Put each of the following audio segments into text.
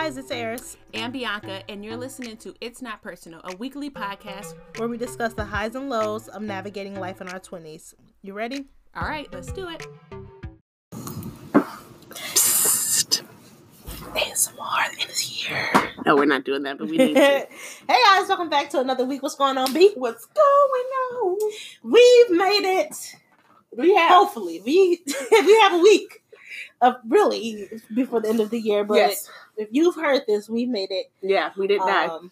guys, it's Eris and Bianca, and you're listening to It's Not Personal, a weekly podcast where we discuss the highs and lows of navigating life in our 20s. You ready? All right, let's do it. Psst. ASMR in here. No, we're not doing that, but we need to. hey guys, welcome back to another week. What's going on, B? What's going on? We've made it. We have. Hopefully, we we have a week of really before the end of the year. But yes. if you've heard this, we made it. Yeah, we did that um,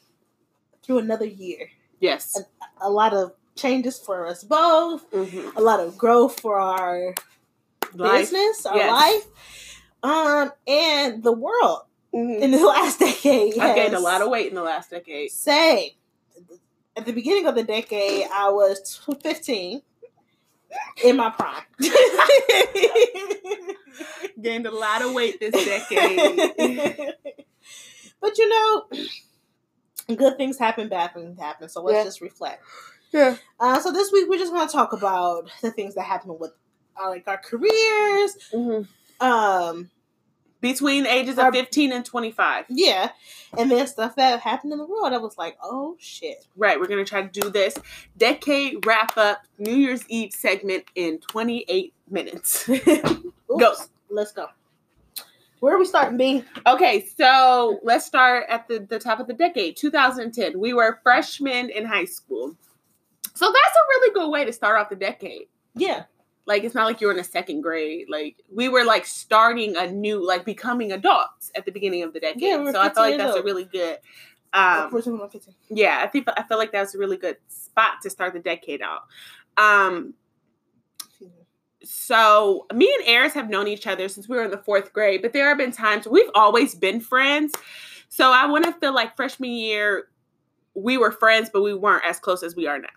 through another year. Yes, a, a, lot of changes for us both. Mm-hmm. A lot of growth for our life. business, our yes. life, um, and the world. Mm-hmm. In the last decade, I gained a lot of weight in the last decade. Same. At the beginning of the decade, I was 15 in my prime. Gained a lot of weight this decade. but you know, good things happen, bad things happen. So let's yeah. just reflect. Yeah. Uh, so this week we're just going to talk about the things that happen with our, like our careers. Mm-hmm. Um, between ages of 15 and 25. Yeah. And then stuff that happened in the world. I was like, oh shit. Right. We're going to try to do this decade wrap up New Year's Eve segment in 28 minutes. go. Let's go. Where are we starting, B? Okay, so let's start at the, the top of the decade, 2010. We were freshmen in high school. So that's a really good way to start off the decade. Yeah. Like it's not like you're in a second grade. Like we were like starting a new, like becoming adults at the beginning of the decade. Yeah, we so I feel like that's old. a really good. Um, yeah, I think I feel like that's a really good spot to start the decade out. Um, so me and Eris have known each other since we were in the fourth grade, but there have been times we've always been friends. So I want to feel like freshman year we were friends, but we weren't as close as we are now.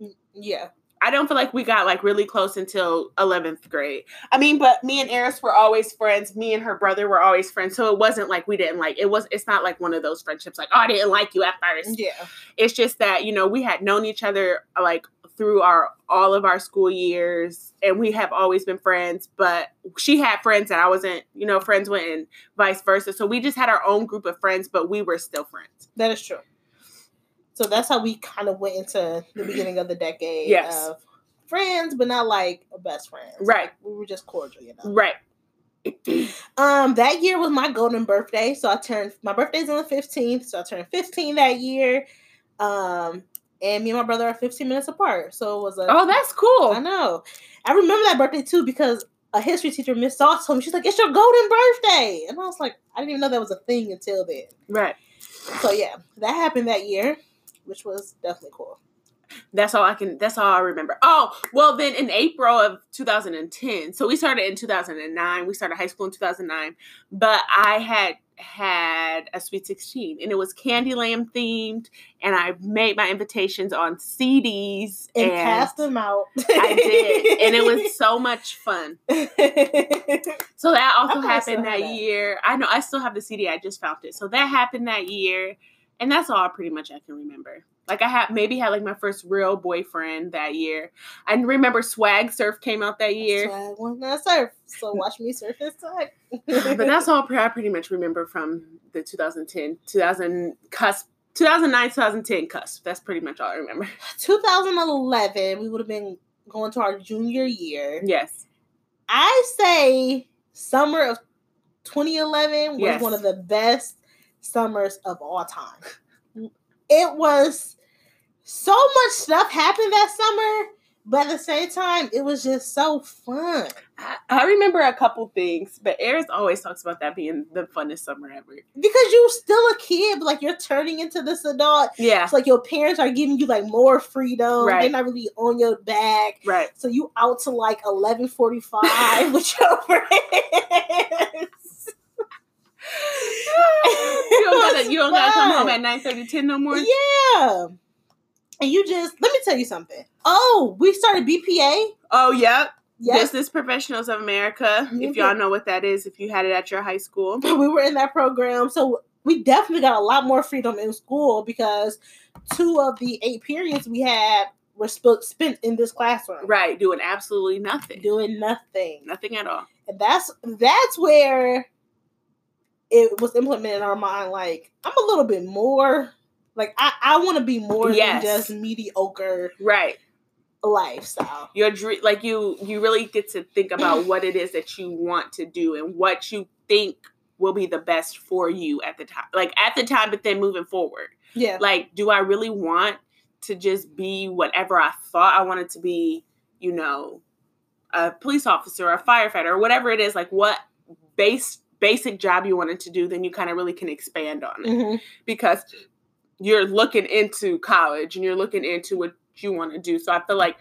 Mm, yeah. I don't feel like we got like really close until 11th grade. I mean, but me and Eris were always friends. Me and her brother were always friends. So it wasn't like we didn't like it was it's not like one of those friendships like, "Oh, I didn't like you at first. Yeah. It's just that, you know, we had known each other like through our all of our school years and we have always been friends, but she had friends that I wasn't, you know, friends with and vice versa. So we just had our own group of friends, but we were still friends. That is true. So that's how we kind of went into the beginning of the decade. Yes. Of friends, but not like best friends. Right. we were just cordial, you know. Right. um, that year was my golden birthday, so I turned my birthday's on the fifteenth, so I turned fifteen that year. Um, and me and my brother are fifteen minutes apart, so it was a oh, that's cool. I know. I remember that birthday too because a history teacher, Miss Sauce, told me she's like, "It's your golden birthday," and I was like, I didn't even know that was a thing until then. Right. So yeah, that happened that year which was definitely cool. That's all I can. That's all I remember. Oh, well, then in April of 2010. So we started in 2009. We started high school in 2009. But I had had a Sweet 16, and it was Candyland themed. And I made my invitations on CDs and, and cast them out. I did, and it was so much fun. so that also happened that, that year. I know I still have the CD. I just found it. So that happened that year and that's all pretty much I can remember. Like I had maybe had like my first real boyfriend that year. I remember Swag Surf came out that year. Swag one not surf, so watch me surf this time. but that's all I pretty much remember from the 2010, 2000 cusp, 2009, 2010 cusp. That's pretty much all I remember. 2011, we would have been going to our junior year. Yes. I say summer of 2011 was yes. one of the best summers of all time. It was so much stuff happened that summer, but at the same time, it was just so fun. I, I remember a couple things, but Eris always talks about that being the funnest summer ever. Because you're still a kid, but like you're turning into this adult. Yeah. It's like your parents are giving you like more freedom. Right. They're not really on your back. Right. So you out to like eleven forty five with your friends you don't gotta, you don't gotta come home at 9 30, 10 no more. Yeah. And you just let me tell you something. Oh, we started BPA. Oh, yep. Yes. Business Professionals of America. Mm-hmm. If y'all know what that is, if you had it at your high school. we were in that program. So we definitely got a lot more freedom in school because two of the eight periods we had were sp- spent in this classroom. Right, doing absolutely nothing. Doing nothing. Nothing at all. And that's that's where it was implemented in our mind like I'm a little bit more like I, I want to be more yes. than just mediocre right lifestyle. Your dream like you you really get to think about what it is that you want to do and what you think will be the best for you at the time. Like at the time but then moving forward. Yeah. Like do I really want to just be whatever I thought I wanted to be, you know, a police officer a firefighter or whatever it is like what base basic job you wanted to do, then you kind of really can expand on it mm-hmm. because you're looking into college and you're looking into what you want to do. So I feel like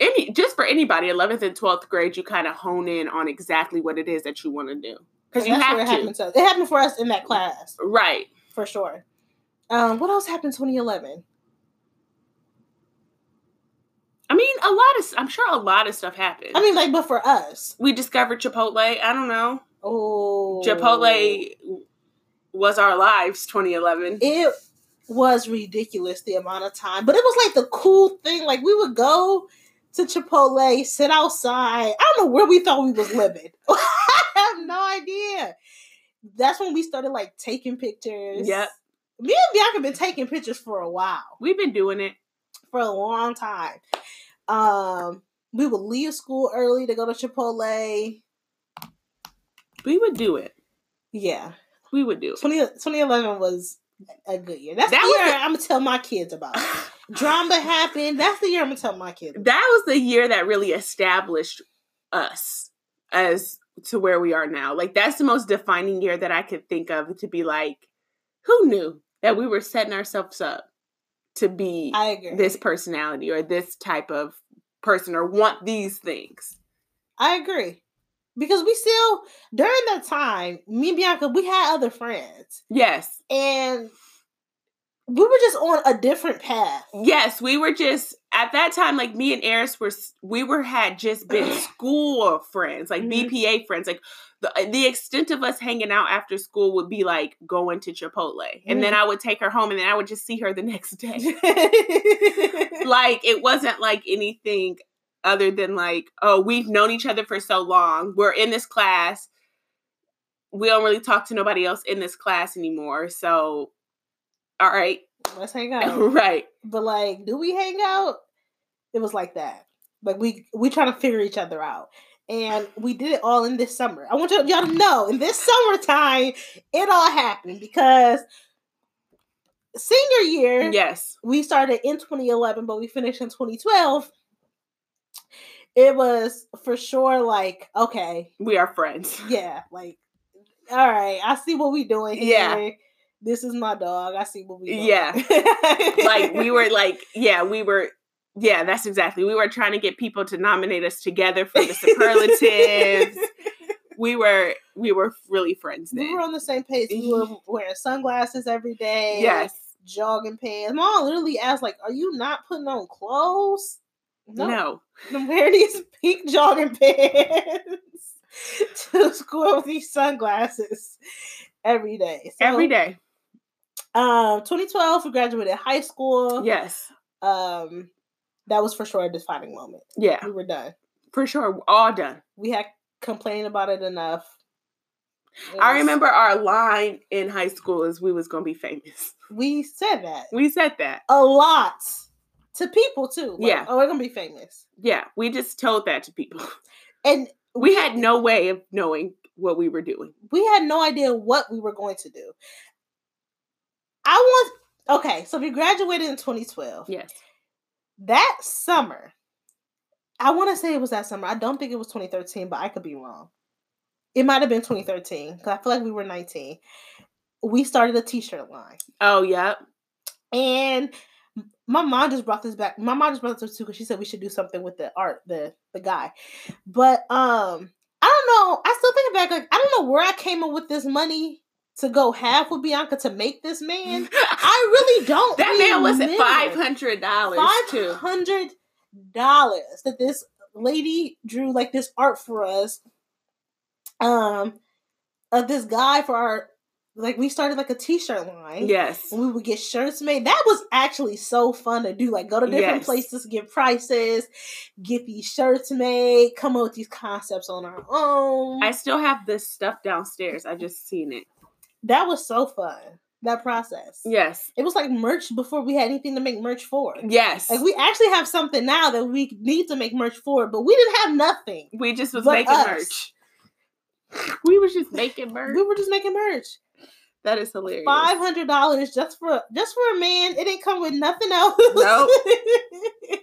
any just for anybody, 11th and 12th grade, you kind of hone in on exactly what it is that you want to do because you have it to. Happened to. It happened for us in that class, right? For sure. Um, what else happened 2011? I mean, a lot of. I'm sure a lot of stuff happened. I mean, like, but for us, we discovered Chipotle. I don't know. Oh, Chipotle was our lives. 2011. It was ridiculous the amount of time, but it was like the cool thing. Like we would go to Chipotle, sit outside. I don't know where we thought we was living. I have no idea. That's when we started like taking pictures. Yep. Me and Bianca been taking pictures for a while. We've been doing it for a long time. Um, we would leave school early to go to Chipotle. We would do it. Yeah. We would do it. 20, 2011 was a good year. That's that the year I'm gonna tell my kids about. Drama happened. That's the year I'm gonna tell my kids. About. That was the year that really established us as to where we are now. Like that's the most defining year that I could think of to be like, who knew that we were setting ourselves up to be this personality or this type of person or want these things. I agree. Because we still during that time, me and Bianca, we had other friends. Yes. And we were just on a different path. Yes, we were just at that time, like me and Eris were we were had just been school friends, like mm-hmm. BPA friends. Like the the extent of us hanging out after school would be like going to Chipotle, mm-hmm. and then mm-hmm. I would take her home, and then I would just see her the next day. like it wasn't like anything other than like, oh, we've known each other for so long. We're in this class. We don't really talk to nobody else in this class anymore. So, all right. Let's hang out. right. But like, do we hang out? It was like that. Like we we trying to figure each other out. And we did it all in this summer. I want y'all to know in this summertime, it all happened because senior year, yes, we started in 2011, but we finished in 2012 it was for sure like, okay. We are friends. Yeah, like, all right, I see what we doing here. Yeah. This is my dog. I see what we doing. Yeah. like we were like, yeah, we were yeah, that's exactly. We were trying to get people to nominate us together for the superlatives. we were we were really friends then. We were on the same page. We were mm-hmm. wearing sunglasses every day. Yes. Jogging pants. Mom literally asked, like, are you not putting on clothes? No. no. Wear these pink jogging pants to school with these sunglasses every day. So, every day. Um, 2012, we graduated high school. Yes. Um, that was for sure a defining moment. Yeah. We were done. For sure. All done. We had complained about it enough. It I remember our line in high school is we was gonna be famous. We said that. We said that. A lot to people too. Like, yeah. Oh, we're gonna be famous. Yeah, we just told that to people, and we, we had no way of knowing what we were doing. We had no idea what we were going to do. I want okay, so we graduated in 2012. Yes. That summer, I want to say it was that summer. I don't think it was 2013, but I could be wrong. It might have been 2013 because I feel like we were 19. We started a t-shirt line. Oh, yeah. And my mom just brought this back. My mom just brought this too because she said we should do something with the art, the the guy. But um, I don't know. I still think back like I don't know where I came up with this money to go half with Bianca to make this man. I really don't. that man was at five hundred dollars. Five hundred dollars that this lady drew like this art for us. Um, of this guy for our like we started like a t-shirt line. Yes. we would get shirts made. That was actually so fun to do. Like go to different yes. places, get prices, get these shirts made, come up with these concepts on our own. I still have this stuff downstairs. I just seen it. That was so fun. That process. Yes. It was like merch before we had anything to make merch for. Yes. Like we actually have something now that we need to make merch for, but we didn't have nothing. We just was making us. merch. We were just making merch. We were just making merch. That is hilarious. Five hundred dollars just for just for a man. It didn't come with nothing else. Nope.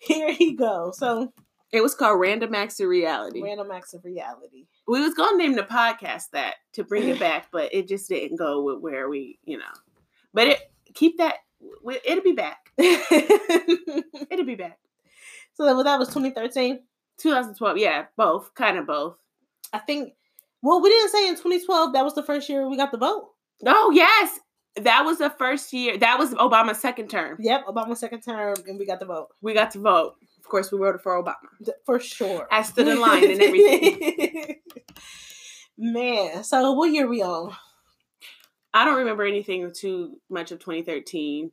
Here he go. So it was called Random Acts of Reality. Random Acts of Reality. We was gonna name the podcast that to bring it back, but it just didn't go with where we, you know. But it keep that. It'll be back. it'll be back. So that was 2013. 2012. Yeah, both. Kind of both. I think well, we didn't say in 2012 that was the first year we got the vote. Oh yes, that was the first year. That was Obama's second term. Yep, Obama's second term, and we got the vote. We got to vote. Of course, we voted for Obama for sure. I stood in line and everything. Man, so what year we on? I don't remember anything too much of 2013.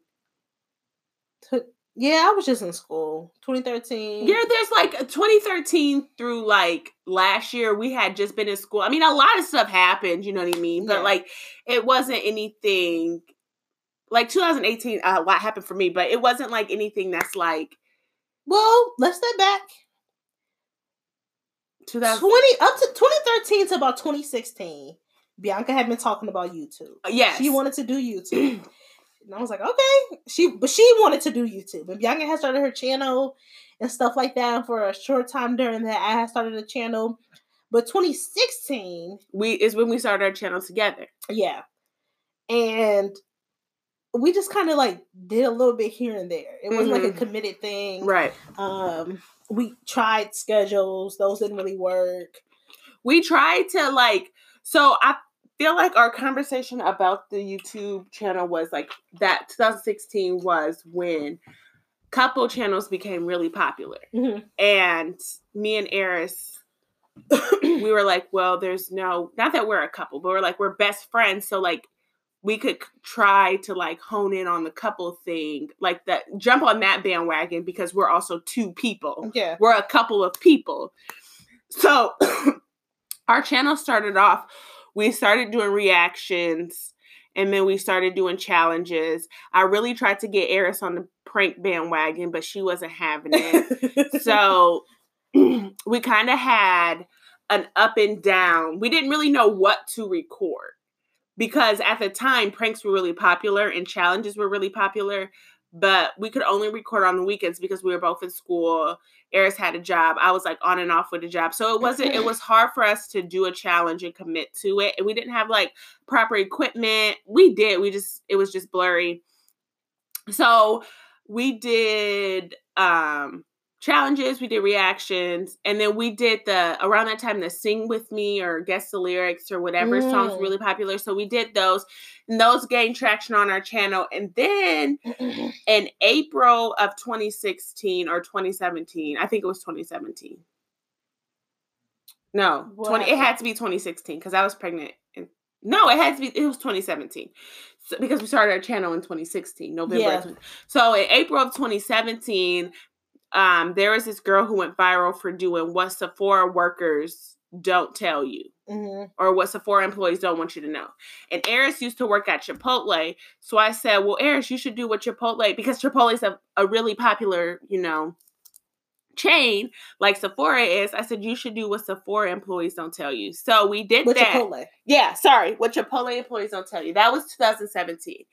Yeah, I was just in school. 2013. Yeah, there's like uh, 2013 through like last year, we had just been in school. I mean, a lot of stuff happened, you know what I mean? But yeah. like, it wasn't anything like 2018, uh, a lot happened for me, but it wasn't like anything that's like. Well, let's step back. 2000. 20 up to 2013 to about 2016. Bianca had been talking about YouTube. Uh, yes. She wanted to do YouTube. And I was like, okay. She but she wanted to do YouTube. And Bianca had started her channel and stuff like that. For a short time during that, I had started a channel. But 2016 we is when we started our channel together. Yeah. And we just kind of like did a little bit here and there. It wasn't mm-hmm. like a mm-hmm. committed thing. Right. Um we tried schedules, those didn't really work. We tried to like so I feel like our conversation about the YouTube channel was like that 2016 was when couple channels became really popular. Mm-hmm. And me and Eris, we were like, well, there's no, not that we're a couple, but we're like, we're best friends. So, like, we could try to like hone in on the couple thing, like that, jump on that bandwagon because we're also two people. Yeah. We're a couple of people. So, our channel started off we started doing reactions and then we started doing challenges. I really tried to get Eris on the prank bandwagon, but she wasn't having it. so we kind of had an up and down. We didn't really know what to record because at the time pranks were really popular and challenges were really popular but we could only record on the weekends because we were both in school. Eris had a job. I was like on and off with a job. So it wasn't, it was hard for us to do a challenge and commit to it. And we didn't have like proper equipment. We did, we just, it was just blurry. So we did um challenges, we did reactions, and then we did the around that time the sing with me or guess the lyrics or whatever mm. songs really popular. So we did those, and those gained traction on our channel. And then in April of 2016 or 2017, I think it was 2017. No, what? 20 it had to be 2016 because I was pregnant. In, no, it had to be it was 2017. So, because we started our channel in 2016, November. Yeah. so in April of 2017, um, there was this girl who went viral for doing what Sephora workers don't tell you. Mm-hmm. Or what Sephora employees don't want you to know. And Eris used to work at Chipotle. So I said, Well, Eris, you should do what Chipotle, because Chipotle is a, a really popular, you know, chain like Sephora is. I said, You should do what Sephora employees don't tell you. So we did with that. Chipotle. Yeah, sorry. What Chipotle employees don't tell you. That was 2017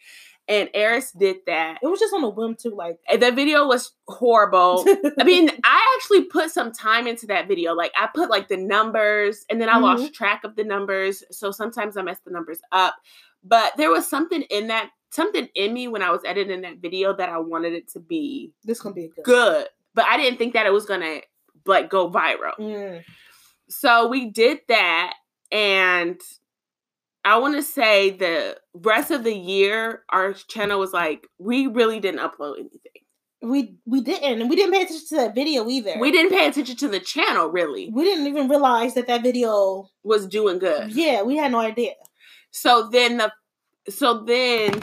and Eris did that. It was just on a whim too. Like the video was horrible. I mean, I actually put some time into that video. Like I put like the numbers, and then I mm-hmm. lost track of the numbers. So sometimes I mess the numbers up. But there was something in that, something in me when I was editing that video that I wanted it to be this gonna be good. good. But I didn't think that it was gonna like go viral. Mm. So we did that, and I want to say the rest of the year, our channel was like, we really didn't upload anything. We we didn't, and we didn't pay attention to that video either. We didn't pay attention to the channel really. We didn't even realize that that video was doing good. Yeah, we had no idea. So then the, so then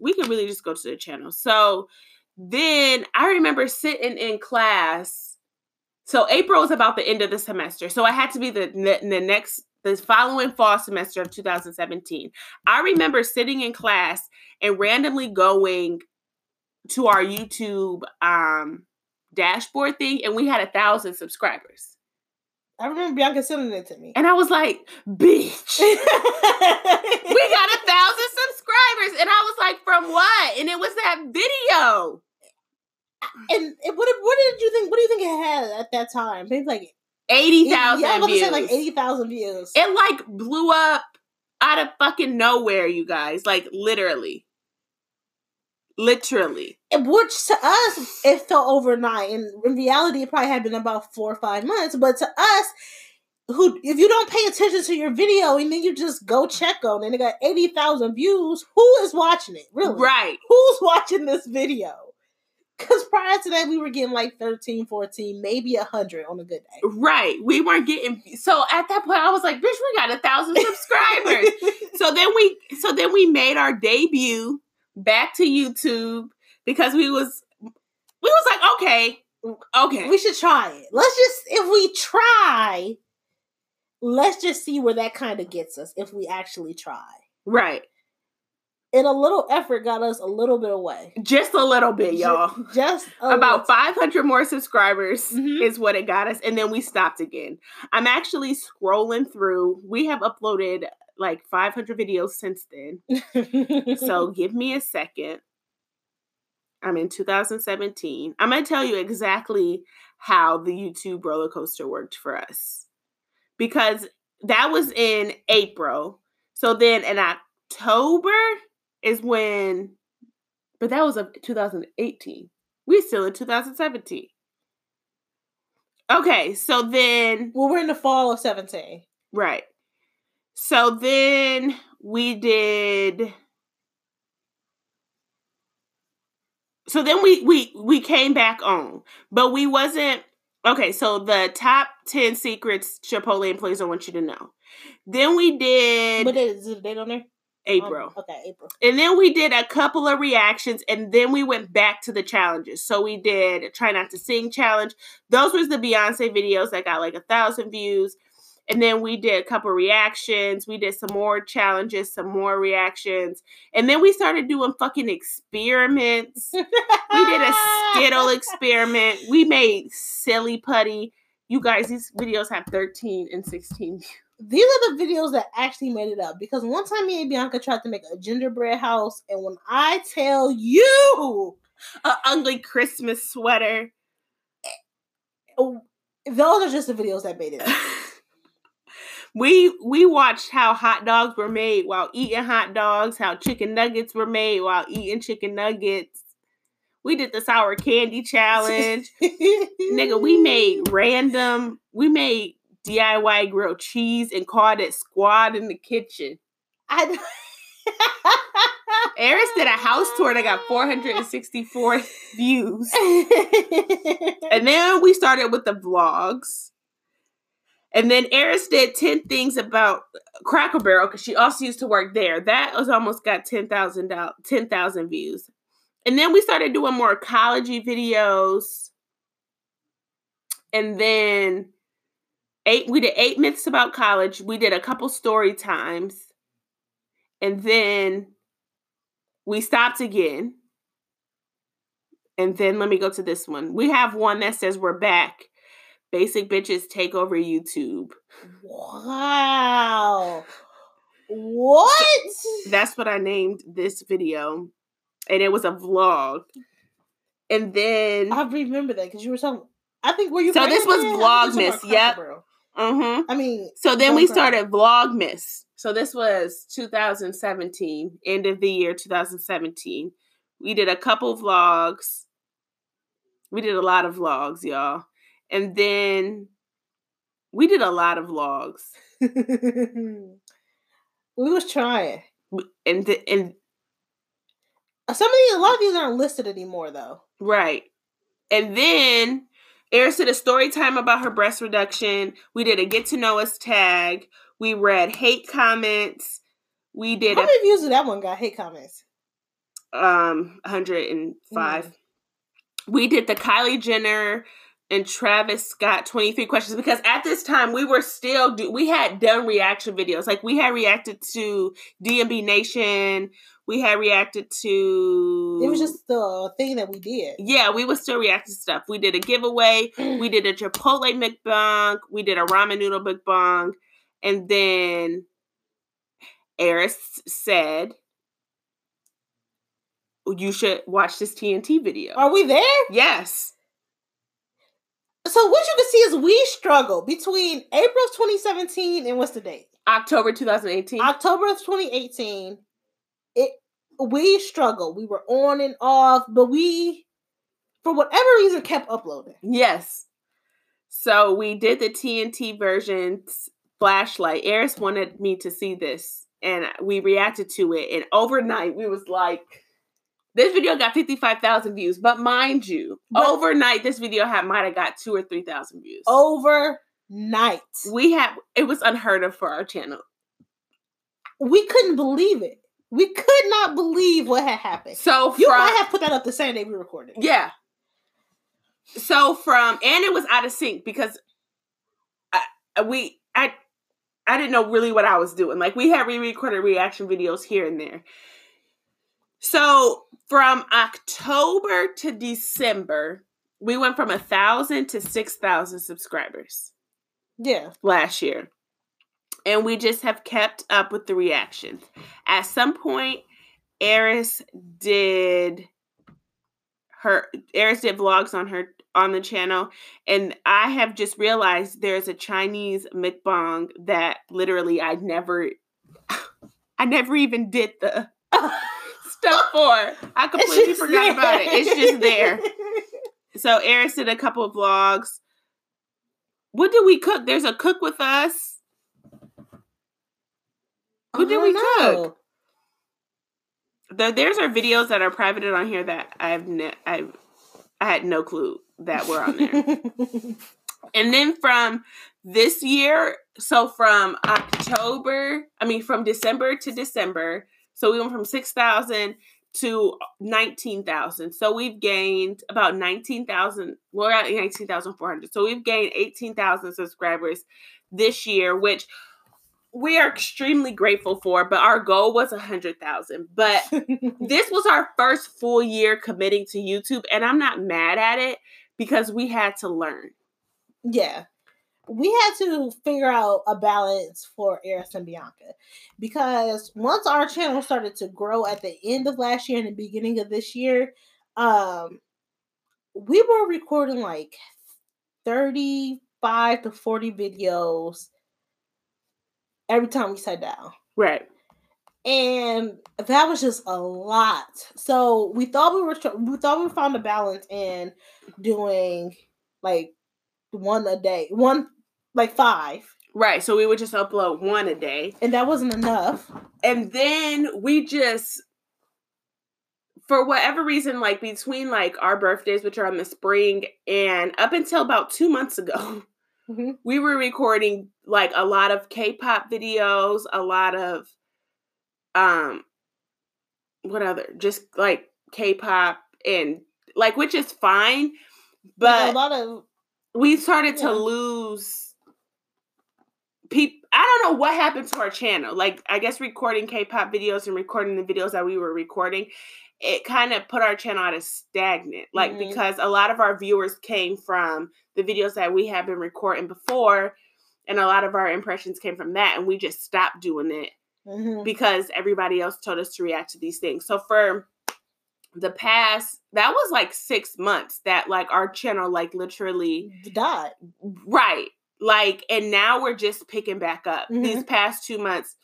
we could really just go to the channel. So then I remember sitting in class. So April was about the end of the semester, so I had to be the the next the following fall semester of 2017. I remember sitting in class and randomly going to our YouTube um, dashboard thing, and we had a thousand subscribers. I remember Bianca sending it to me. And I was like, bitch. we got a thousand subscribers. And I was like, from what? And it was that video. And what, what did you think? What do you think it had at that time? Maybe like eighty thousand. Yeah, I was views. Say like eighty thousand views. It like blew up out of fucking nowhere, you guys. Like literally, literally. Which to us it felt overnight, and in reality, it probably had been about four or five months. But to us, who if you don't pay attention to your video and then you just go check on it, and it got eighty thousand views, who is watching it? Really? Right? Who's watching this video? Because prior to that, we were getting like 13, 14, maybe 100 on a good day. Right. We weren't getting. So at that point, I was like, bitch, we got a thousand subscribers. so then we, so then we made our debut back to YouTube because we was, we was like, okay, okay. We should try it. Let's just, if we try, let's just see where that kind of gets us if we actually try. Right and a little effort got us a little bit away. Just a little bit, y'all. Just about 500 more subscribers mm-hmm. is what it got us. And then we stopped again. I'm actually scrolling through. We have uploaded like 500 videos since then. so give me a second. I'm in 2017. I'm going to tell you exactly how the YouTube roller coaster worked for us. Because that was in April. So then in October, is when, but that was of 2018. We're still in 2017. Okay, so then. Well, we're in the fall of 17. Right. So then we did. So then we we we came back on, but we wasn't okay. So the top ten secrets Chipotle employees don't want you to know. Then we did. What is the date on there? April. Um, okay, April. And then we did a couple of reactions and then we went back to the challenges. So we did Try Not to Sing challenge. Those was the Beyonce videos that got like a thousand views. And then we did a couple reactions. We did some more challenges, some more reactions. And then we started doing fucking experiments. we did a Skittle experiment. We made silly putty. You guys, these videos have 13 and 16 views these are the videos that actually made it up because one time me and Bianca tried to make a gingerbread house, and when I tell you, an ugly Christmas sweater, oh, those are just the videos that made it up. we we watched how hot dogs were made while eating hot dogs, how chicken nuggets were made while eating chicken nuggets. We did the sour candy challenge. Nigga, we made random, we made DIY grilled cheese and called it Squad in the Kitchen. I Eris did a house tour that got 464 views. and then we started with the vlogs. And then Eris did 10 things about Cracker Barrel because she also used to work there. That was almost got 10,000 10, views. And then we started doing more ecology videos. And then eight we did eight myths about college we did a couple story times and then we stopped again. And then let me go to this one. We have one that says we're back. Basic bitches take over youtube. Wow. What? That's what i named this video. And it was a vlog. And then i remember that because you were talking I think were you. So this was Vlogmas. Yep. Mm-hmm. I mean, so then we started Vlogmas. So this was 2017, end of the year 2017. We did a couple vlogs. We did a lot of vlogs, y'all. And then we did a lot of vlogs. we was trying. And the, and some of these, a lot of these aren't listed anymore, though. Right. And then Eris did a story time about her breast reduction. We did a get to know us tag. We read hate comments. We did. How a, many views did that one got? Hate comments. Um, 105. Mm. We did the Kylie Jenner and Travis Scott 23 questions because at this time we were still do we had done reaction videos. Like we had reacted to DMB Nation, we had reacted to It was just the thing that we did. Yeah, we were still reacting to stuff. We did a giveaway, we did a Chipotle mukbang, we did a ramen noodle mukbang, and then Eris said you should watch this TNT video. Are we there? Yes. So what you can see is we struggle between April of 2017 and what's the date? October 2018. October of 2018. It we struggled. We were on and off, but we for whatever reason kept uploading. Yes. So we did the TNT versions flashlight. Eris wanted me to see this and we reacted to it and overnight we was like this video got 55,000 views, but mind you, but overnight this video had might have got 2 or 3,000 views. Overnight. We had it was unheard of for our channel. We couldn't believe it. We could not believe what had happened. So you might have put that up the same day we recorded. Yeah. So from and it was out of sync because I, we I I didn't know really what I was doing. Like we had re-recorded reaction videos here and there. So from October to December, we went from a thousand to six thousand subscribers. Yeah. Last year. And we just have kept up with the reactions. At some point, Eris did her Eris did vlogs on her on the channel and I have just realized there's a Chinese mukbang that literally I never I never even did the stuff for. I completely forgot there. about it. It's just there. So Eris did a couple of vlogs. What did we cook? There's a cook with us. What did we know. cook? The, there's our videos that are privated on here that I've ne- I've I had no clue that were on there. and then from this year, so from October, I mean from December to December, so we went from 6,000 to 19,000. So we've gained about 19,000. We're at 19,400. So we've gained 18,000 subscribers this year, which we are extremely grateful for, but our goal was 100,000. But this was our first full year committing to YouTube, and I'm not mad at it because we had to learn. Yeah we had to figure out a balance for Eris and Bianca because once our channel started to grow at the end of last year and the beginning of this year, um, we were recording like 35 to 40 videos every time we sat down. Right. And that was just a lot. So we thought we were we thought we found a balance in doing like one a day, one like five. Right. So we would just upload one a day. And that wasn't enough. And then we just for whatever reason, like between like our birthdays, which are in the spring, and up until about two months ago, mm-hmm. we were recording like a lot of K-pop videos, a lot of um what other just like K-pop and like which is fine, but a lot of we started yeah. to lose people I don't know what happened to our channel. Like I guess recording K-pop videos and recording the videos that we were recording, it kind of put our channel at a stagnant. Like mm-hmm. because a lot of our viewers came from the videos that we had been recording before, and a lot of our impressions came from that, and we just stopped doing it mm-hmm. because everybody else told us to react to these things. So for the past that was like six months that like our channel like literally died right like, and now we're just picking back up. Mm-hmm. These past two months,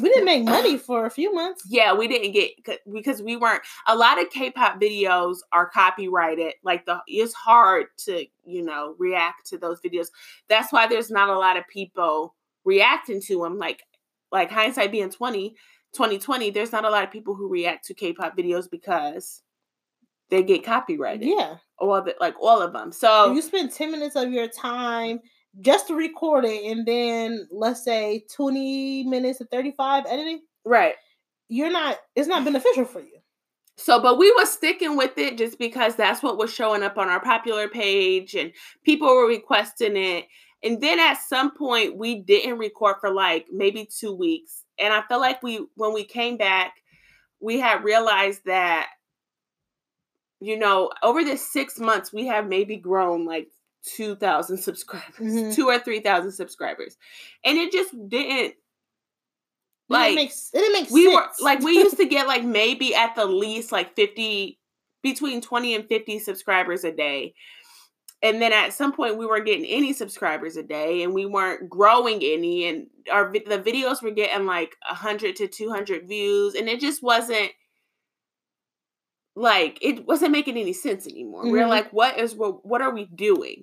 we didn't make money for a few months. Yeah, we didn't get because we weren't. A lot of K-pop videos are copyrighted. Like the it's hard to you know react to those videos. That's why there's not a lot of people reacting to them. Like like hindsight being 20, 2020, there's not a lot of people who react to K-pop videos because they get copyrighted. Yeah. All of it, like all of them. So you spend 10 minutes of your time just to record it and then let's say 20 minutes to 35 editing right you're not it's not beneficial for you So, but we were sticking with it just because that's what was showing up on our popular page and people were requesting it. And then at some point, we didn't record for like maybe two weeks. And I felt like we, when we came back, we had realized that, you know, over the six months, we have maybe grown like 2,000 subscribers, mm-hmm. two or 3,000 subscribers. And it just didn't like it makes it makes we sense. were like we used to get like maybe at the least like 50 between 20 and 50 subscribers a day and then at some point we weren't getting any subscribers a day and we weren't growing any and our the videos were getting like 100 to 200 views and it just wasn't like it wasn't making any sense anymore mm-hmm. we we're like what is what, what are we doing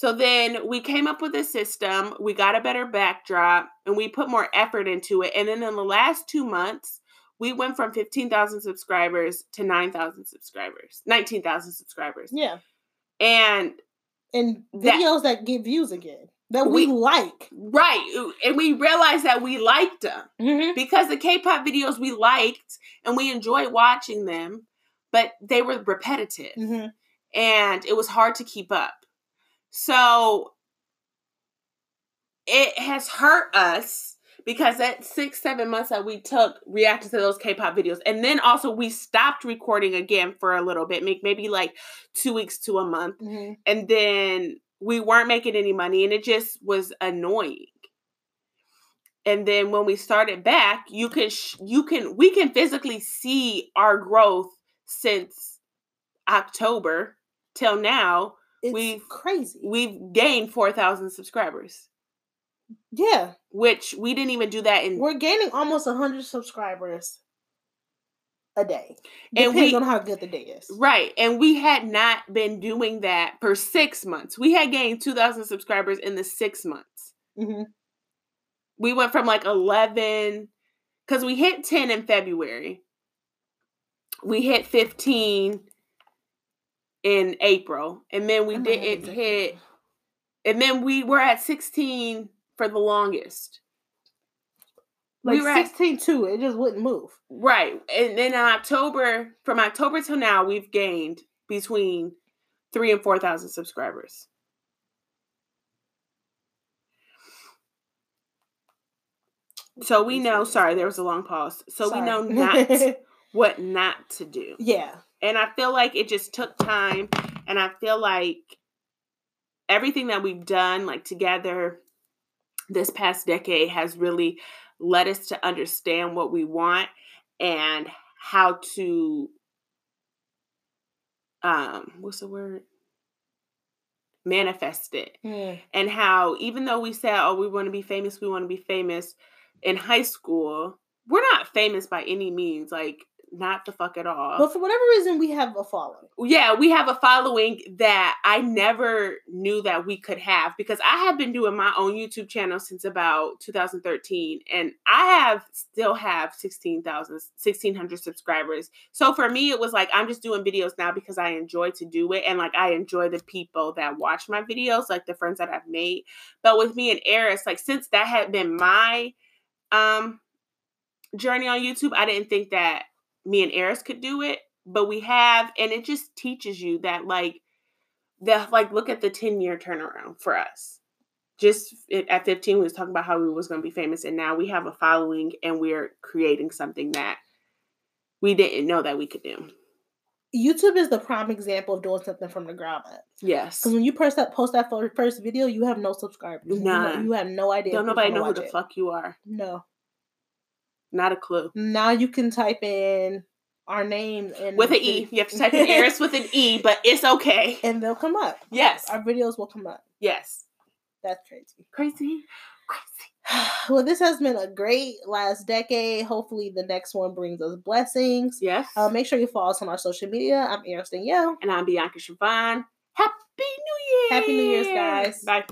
so then we came up with a system, we got a better backdrop, and we put more effort into it. And then in the last two months, we went from 15,000 subscribers to 9,000 subscribers, 19,000 subscribers. Yeah. And and videos that, that get views again that we, we, like. Right. And we realized that we liked them mm-hmm. because the K pop videos we liked and we enjoyed watching them, but they were repetitive mm-hmm. and it was hard to keep up. So it has hurt us because that six, seven months that we took reacting to those K-pop videos. And then also we stopped recording again for a little bit, make maybe like two weeks to a month. Mm-hmm. And then we weren't making any money and it just was annoying. And then when we started back, you can sh- you can we can physically see our growth since October till now it's we've crazy. We've gained four thousand subscribers. Yeah, which we didn't even do that in. We're gaining almost hundred subscribers a day. Depends and we, on how good the day is. Right. And we had not been doing that for six months. We had gained 2,000 subscribers in the six months. Mm-hmm. We went from like 11, because we hit 10 in February. We hit 15 in April, and then we didn't hit, and then we were at 16 for the longest. Like we were 16 at, too. It just wouldn't move. Right. And then in October, from October till now, we've gained between three and 4,000 subscribers. So we know, sorry, there was a long pause. So sorry. we know not what not to do. Yeah. And I feel like it just took time. And I feel like everything that we've done, like together this past decade, has really led us to understand what we want and how to um what's the word manifest it mm. and how even though we said oh we want to be famous we want to be famous in high school we're not famous by any means like not the fuck at all. But for whatever reason, we have a following. Yeah, we have a following that I never knew that we could have because I have been doing my own YouTube channel since about 2013 and I have still have 16,000 1600 subscribers. So for me it was like I'm just doing videos now because I enjoy to do it and like I enjoy the people that watch my videos, like the friends that I've made. But with me and Eris, like since that had been my um journey on YouTube, I didn't think that me and Eris could do it, but we have, and it just teaches you that like the like look at the 10 year turnaround for us. Just at 15, we was talking about how we was going to be famous, and now we have a following, and we're creating something that we didn't know that we could do. YouTube is the prime example of doing something from the ground up. Yes. Because when you post that post that first video, you have no subscribers. Nah. You, you have no idea. Don't nobody know who the it. fuck you are. No. Not a clue. Now you can type in our name and with an E. You have to type in Eris with an E, but it's okay. And they'll come up. Yes. Our videos will come up. Yes. That's crazy. Crazy. Crazy. well, this has been a great last decade. Hopefully, the next one brings us blessings. Yes. Uh, make sure you follow us on our social media. I'm Eris Danielle. And I'm Bianca Siobhan. Happy New Year. Happy New Year's, guys. Bye.